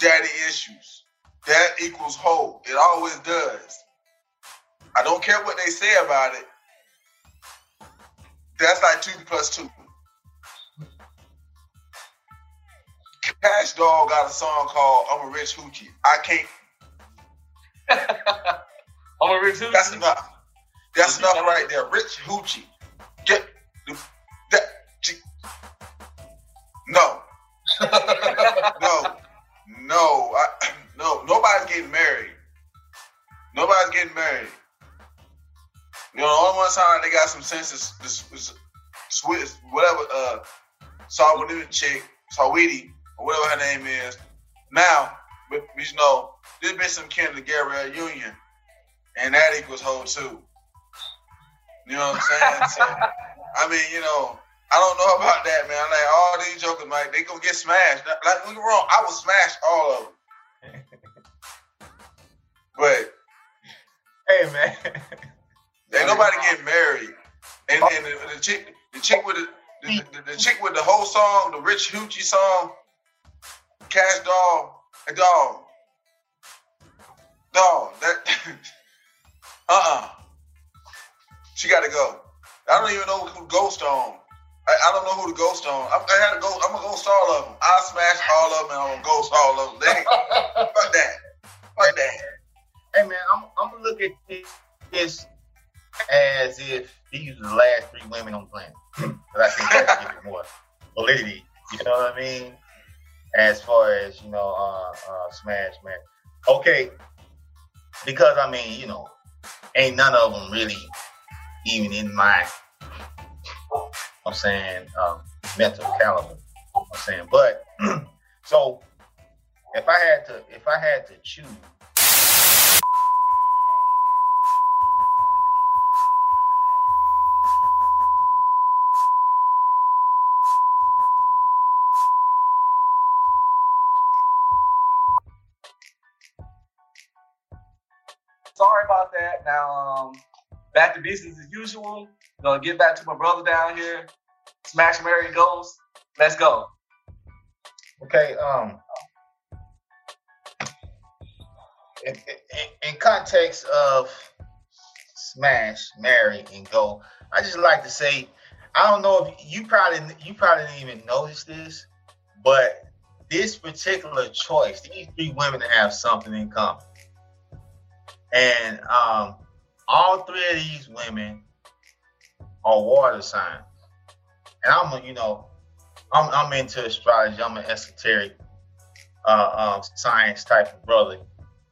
daddy issues. That equals whole. It always does. I don't care what they say about it. That's like two plus two. Cash Dog got a song called "I'm a Rich Hoochie." I can't. I'm a rich hoochie. That's enough. That's enough right there. Rich Hoochie. Get that. No, no, no, I, no. Nobody's getting married. Nobody's getting married. You know, the only one time they got some sense is, is, is Swiss, whatever. Uh, Sawadi chick, Sawidi, or whatever her name is. Now, but you know, this bitch some kin to Gabrielle Union, and that equals whole too. You know what I'm saying? so, I mean, you know, I don't know about that, man. Like all these jokers, like they gonna get smashed. Like we wrong, I will smash all of them. But Hey man. ain't nobody getting married. And, and the, the chick, the chick with the, the, the, the chick with the whole song, the Rich Hoochie song, Kash Doll, a dog, dog. That uh uh She got to go. I don't even know who Ghost on. I, I don't know who the Ghost on. I, I had to go. I'm gonna ghost all of them. I smash all of them and I'm gonna ghost all of them. They, fuck that. Fuck that. Hey man, I'm I'm gonna look at this as if these are the last three women on the planet. But I think that gives it more validity. You know what I mean? As far as you know, uh, uh, smash man. Okay, because I mean, you know, ain't none of them really even in my, I'm saying, um, mental caliber. I'm saying, but So if I had to, if I had to choose, business as usual. Gonna get back to my brother down here. Smash Marry goes. Let's go. okay, um, in, in, in context of smash, marry, and go, I just like to say, I don't know if you probably you probably didn't even notice this, but this particular choice, these three women have something in common. And um, all three of these women are water signs. And I'm, you know, I'm, I'm into astrology. I'm an esoteric uh, uh, science type of brother.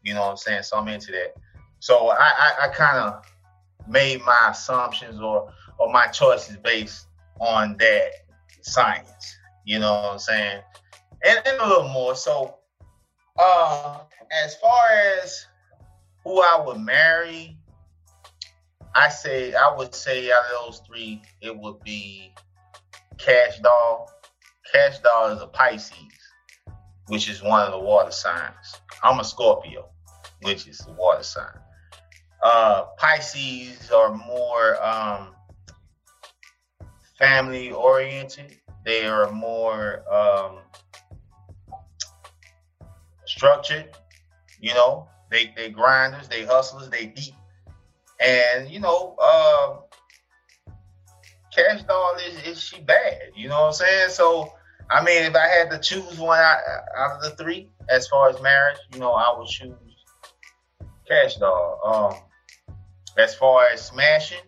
You know what I'm saying? So I'm into that. So I, I, I kind of made my assumptions or or my choices based on that science. You know what I'm saying? And, and a little more. So uh, as far as who I would marry, I say I would say out of those three, it would be Kash Doll. Kash Doll is a Pisces, which is one of the water signs. I'm a Scorpio, which is the water sign. Uh, Pisces are more um, family oriented. They are more um, structured. You know, they they grinders, they hustlers, they deep. And you know, um, Kash Doll is, is she bad? You know what I'm saying? So I mean, if I had to choose one out, out of the three as far as marriage, you know, I would choose Kash Doll. Um, as far as smashing,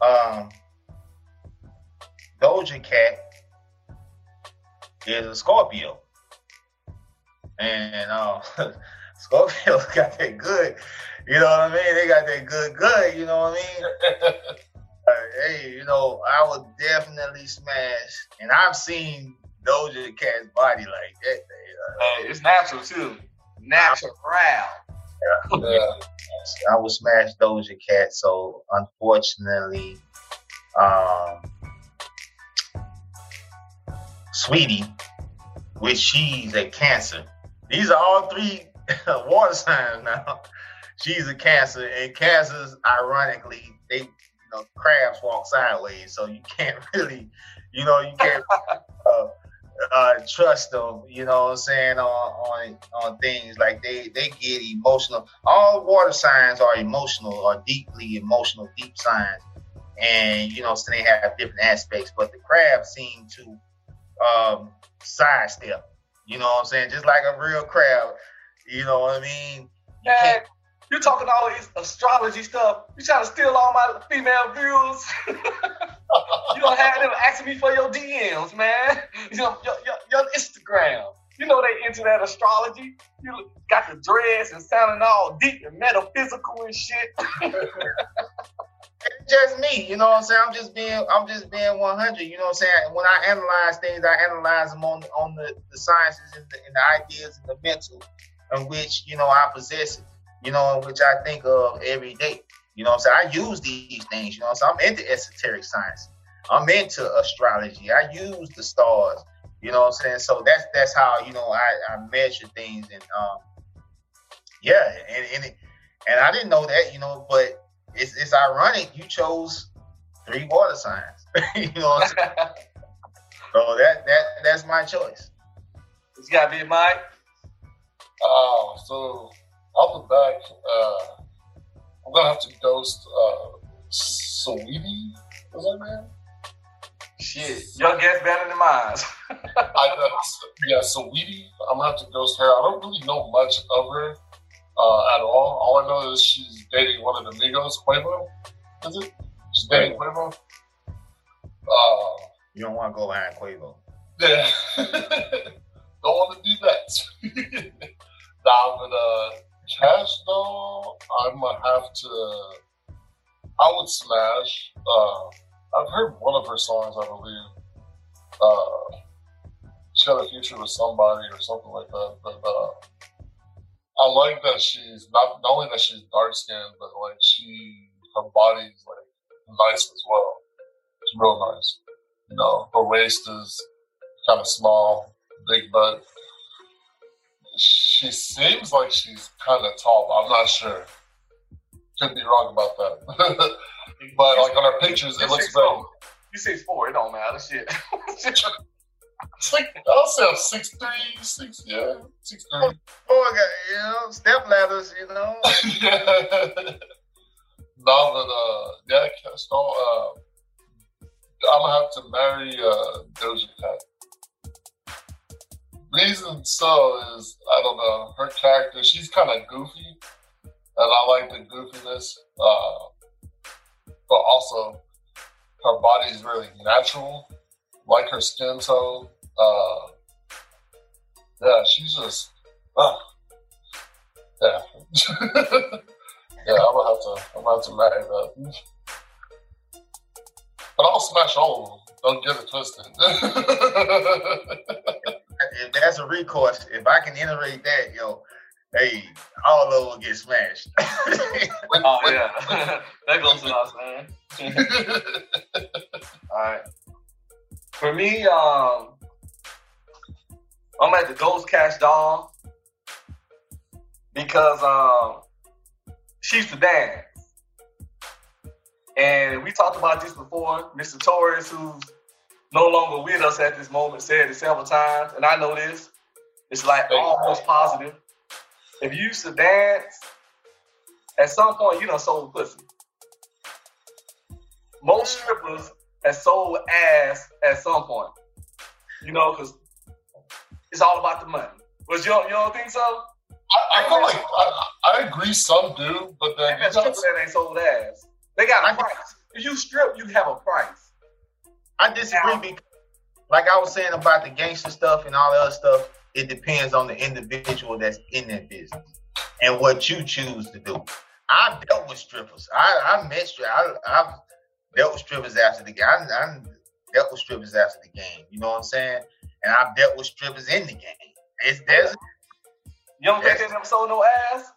um, Doja Cat is a Scorpio, and uh, Scorpio got that good. You know what I mean? They got that good, good. You know what I mean? Hey, you know, I would definitely smash, and I've seen Doja Cat's body like that. Uh, Hey, it's natural too. Natural. Yeah. I would smash Doja Cat. So unfortunately, um, Sweetie, which she's a Cancer. These are all three water signs now. She's a Cancer, and Cancers, ironically, they you know crabs walk sideways, so you can't really, you know, you can't. uh, uh, trust them, you know what I'm saying, on on on things like they they get emotional. All water signs are emotional, are deeply emotional, deep signs, and you know, so they have different aspects. But the crabs seem to um, sidestep. You know what I'm saying? Just like a real crab. You know what I mean? You can't- you talking all this astrology stuff. You trying to steal all my female views. you don't have them asking me for your DMs, man. Your, your, your, your Instagram. You know they into that astrology. You got the dreads and sounding all deep and metaphysical and shit. It's just me, you know what I'm saying? I'm just being I'm just being 100, you know what I'm saying? When I analyze things, I analyze them on on the, the sciences and the, and the ideas and the mental in which, you know, I possess it, you know, which I think of every day. You know what I'm saying? I use these things, you know what I'm saying? I'm into esoteric science. I'm into astrology. I use the stars, you know what I'm saying? So that's that's how, you know, I, I measure things and um yeah, and and, it, and I didn't know that, you know, but it's, it's ironic you chose three water signs. you know what I'm saying? So that that that's my choice. It's got to be Mike. Oh, so off the back, uh, I'm gonna have to ghost uh, Sweetie. Is that man? Shit, your guess better than mine. I uh, yeah, Sweetie. I'm gonna have to ghost her. I don't really know much of her uh, at all. All I know is she's dating one of the Migos, Quavo. Is it? She's dating Quavo. Uh, You don't want to go behind Quavo. Yeah. Don't want to do that. nah, but uh, Cash though, I'm gonna have to. I would smash. Uh, I've heard one of her songs, I believe. Uh, she had a future with somebody or something like that. But uh, I like that she's not, not only that she's dark skinned, but like she her body's like nice as well. It's real nice. You know, her waist is kind of small, big butt. She seems like she's kind of tall, but I'm not sure. Could be wrong about that. but like on her pictures, it looks great. You six four, it don't matter. Shit. It's like I'll say I'm six three, six yeah, six three. Boy, got you know step ladders, you know. yeah. No, but uh, yeah, Stone. Uh, I'm gonna have to marry uh, Doja Cat. Reason so is I don't know her character. She's kind of goofy, and I like the goofiness. Uh, but also, her body is really natural, like her skin tone. Uh, yeah, she's just, uh, yeah. yeah, I'm gonna have to, I'm gonna have to marry that. But I'll smash all of them. Don't get it twisted. if that's a recourse, if I can iterate that, yo, hey, all of them get smashed. oh yeah, that goes without saying. all right. For me, um, I'm at the Ghost Kash Doll because um, she used to dance. And we talked about this before. Mr. Torres, who's no longer with us at this moment, said it several times, and I know this. It's like almost positive. If you used to dance, at some point you done sold pussy. Most strippers have sold ass at some point. You know, because it's all about the money. But you don't, you don't think so? I, I feel like I, I, agree. Some do, but then you that ain't sold ass. They got a price. If you strip, you have a price. I disagree because, like I was saying about the gangster stuff and all the other stuff, it depends on the individual that's in that business and what you choose to do. I've dealt with strippers. I, I met strippers. I've dealt with strippers after the game. I, I dealt with strippers after the game. You know what I'm saying? And I've dealt with strippers in the game. It's there's. You don't think they never sold no ass?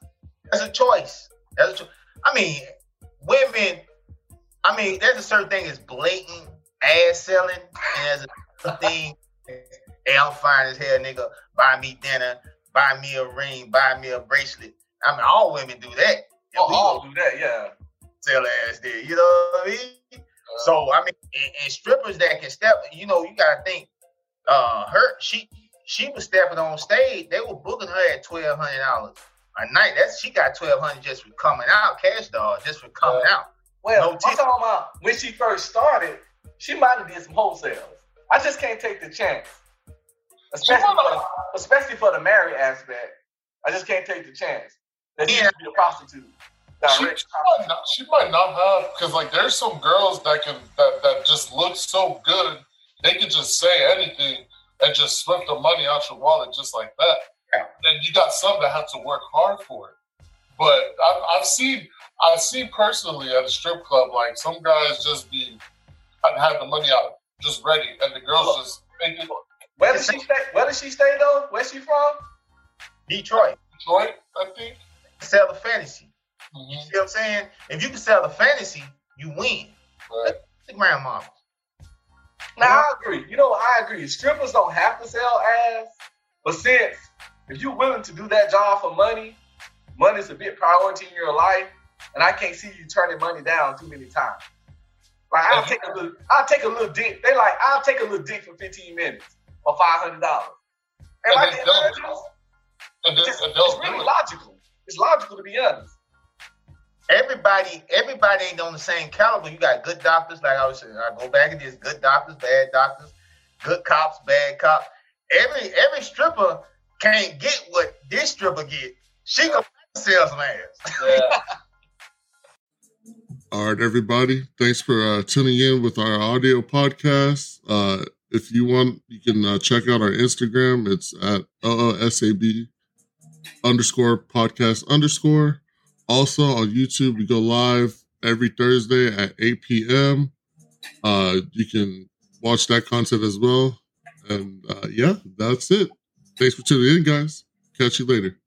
That's a choice. That's a choice. I mean, women. I mean, there's a certain thing as blatant ass selling, and there's a thing. Hey, I'm fine as hell, nigga. Buy me dinner, buy me a ring, buy me a bracelet. I mean, all women do that. Oh, all do that, yeah. Sell ass there, you know what I mean? Uh, so I mean, and, and, strippers that can step, you know, you gotta think. Uh, her she she was stepping on stage. They were booking her at twelve hundred dollars a night. That's she got twelve hundred just for coming out, cash dog, just for coming uh, out. Well, no I'm talking about when she first started, she might have did some wholesales. I just can't take the chance, especially for the, especially for the married aspect. I just can't take the chance that yeah. be a prostitute. She, she, might not, she might not have because like there's some girls that can that that just look so good they can just say anything and just slip the money out your wallet just like that. Yeah. And you got some that have to work hard for it. But I've, I've seen I've seen personally at a strip club like some guys just be and have the money out just ready, and the girls just thinking. Where does she stay? Where does she stay though? Where's she from? Detroit. Detroit, I think. Sell the fantasy. Mm-hmm. You see what I'm saying? If you can sell the fantasy, you win. Right. The grandma. Now I agree. You know, I agree. Strippers don't have to sell ass, but since if you're willing to do that job for money, money's a big priority in your life, and I can't see you turning money down too many times. Like I'll take a little, I'll take a little dick. They like I'll take a little dick for 15 minutes for five hundred dollars. And, and, and it's, it's really logical. It's logical to be honest everybody everybody ain't on the same caliber. You got good doctors, like I was saying. I go back and there's good doctors, bad doctors, good cops, bad cops. Every every stripper can't get what this stripper get. She can sell some ass. Yeah. All right, everybody. Thanks for uh, tuning in with our audio podcast. Uh, if you want, you can uh, check out our Instagram. It's at OOSAB underscore podcast underscore. Also on YouTube, we go live every Thursday at 8 p.m. Uh, you can watch that content as well. And uh, yeah, that's it. Thanks for tuning in, guys. Catch you later.